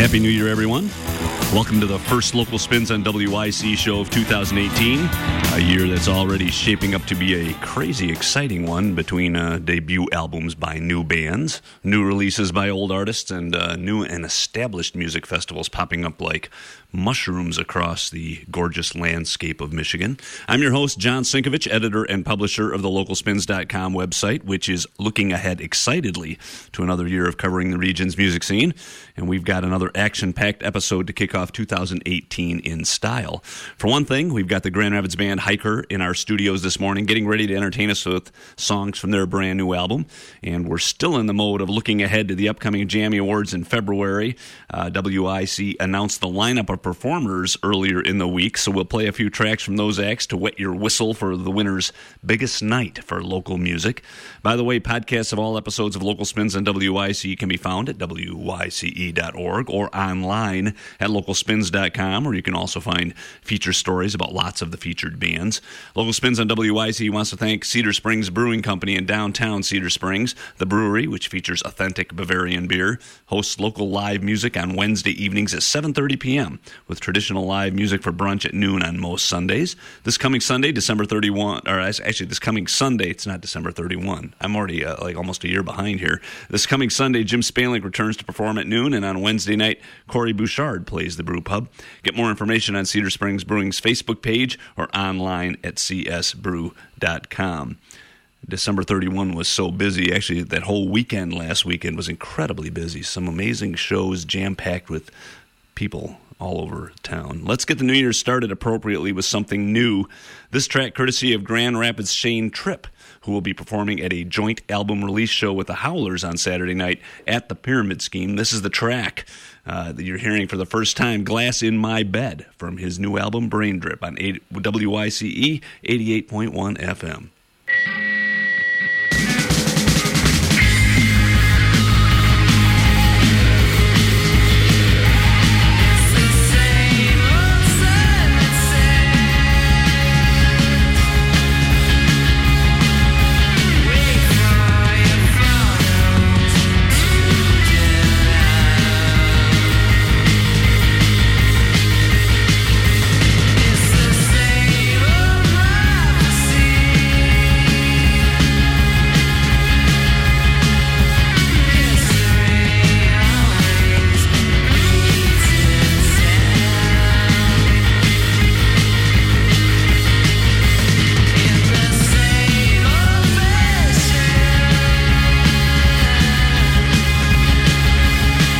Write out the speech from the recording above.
Happy New Year, everyone. Welcome to the first Local Spins on WYCE show of 2018, a year that's already shaping up to be a crazy exciting one between uh, debut albums by new bands, new releases by old artists, and uh, new and established music festivals popping up like mushrooms across the gorgeous landscape of Michigan. I'm your host, John Sinkevics, editor and publisher of the localspins.com website, which is looking ahead excitedly to another year of covering the region's music scene. And we've got another action packed episode to kick off 2018 in style. For one thing, we've got the Grand Rapids band Hiker in our studios this morning, getting ready to entertain us with songs from their brand new album. And we're still in the mode of looking ahead to the upcoming Jammy Awards in February. Uh, WYCE announced the lineup of performers earlier in the week, so we'll play a few tracks from those acts to wet your whistle for the winner's biggest night for local music. By the way, podcasts of all episodes of Local Spins and WYCE can be found at WYCE.org or online at localspins.com, where you can also find feature stories about lots of the featured bands. Local Spins on WYCE wants to thank Cedar Springs Brewing Company in downtown Cedar Springs, the brewery, which features authentic Bavarian beer, hosts local live music on Wednesday evenings at 7.30 p.m with traditional live music for brunch at noon on most Sundays. This coming Sunday, December 31, or actually this coming Sunday, it's not December 31. I'm already uh, like almost a year behind here. This coming Sunday, Jim Spalink returns to perform at noon, and on Wednesday night, Corey Bouchard plays the brew pub. Get more information on Cedar Springs Brewing's Facebook page or online at csbrew.com. December 31 was so busy. Actually, that whole weekend last weekend was incredibly busy. Some amazing shows jam packed with people all over town. Let's get the new year started appropriately with something new. This track, courtesy of Grand Rapids Shane Tripp, who will be performing at a joint album release show with the Howlers on Saturday night at the Pyramid Scheme. This is the track uh, that you're hearing for the first time, Glass in My Bed, from his new album Brain Drip on WYCE 88.1 FM.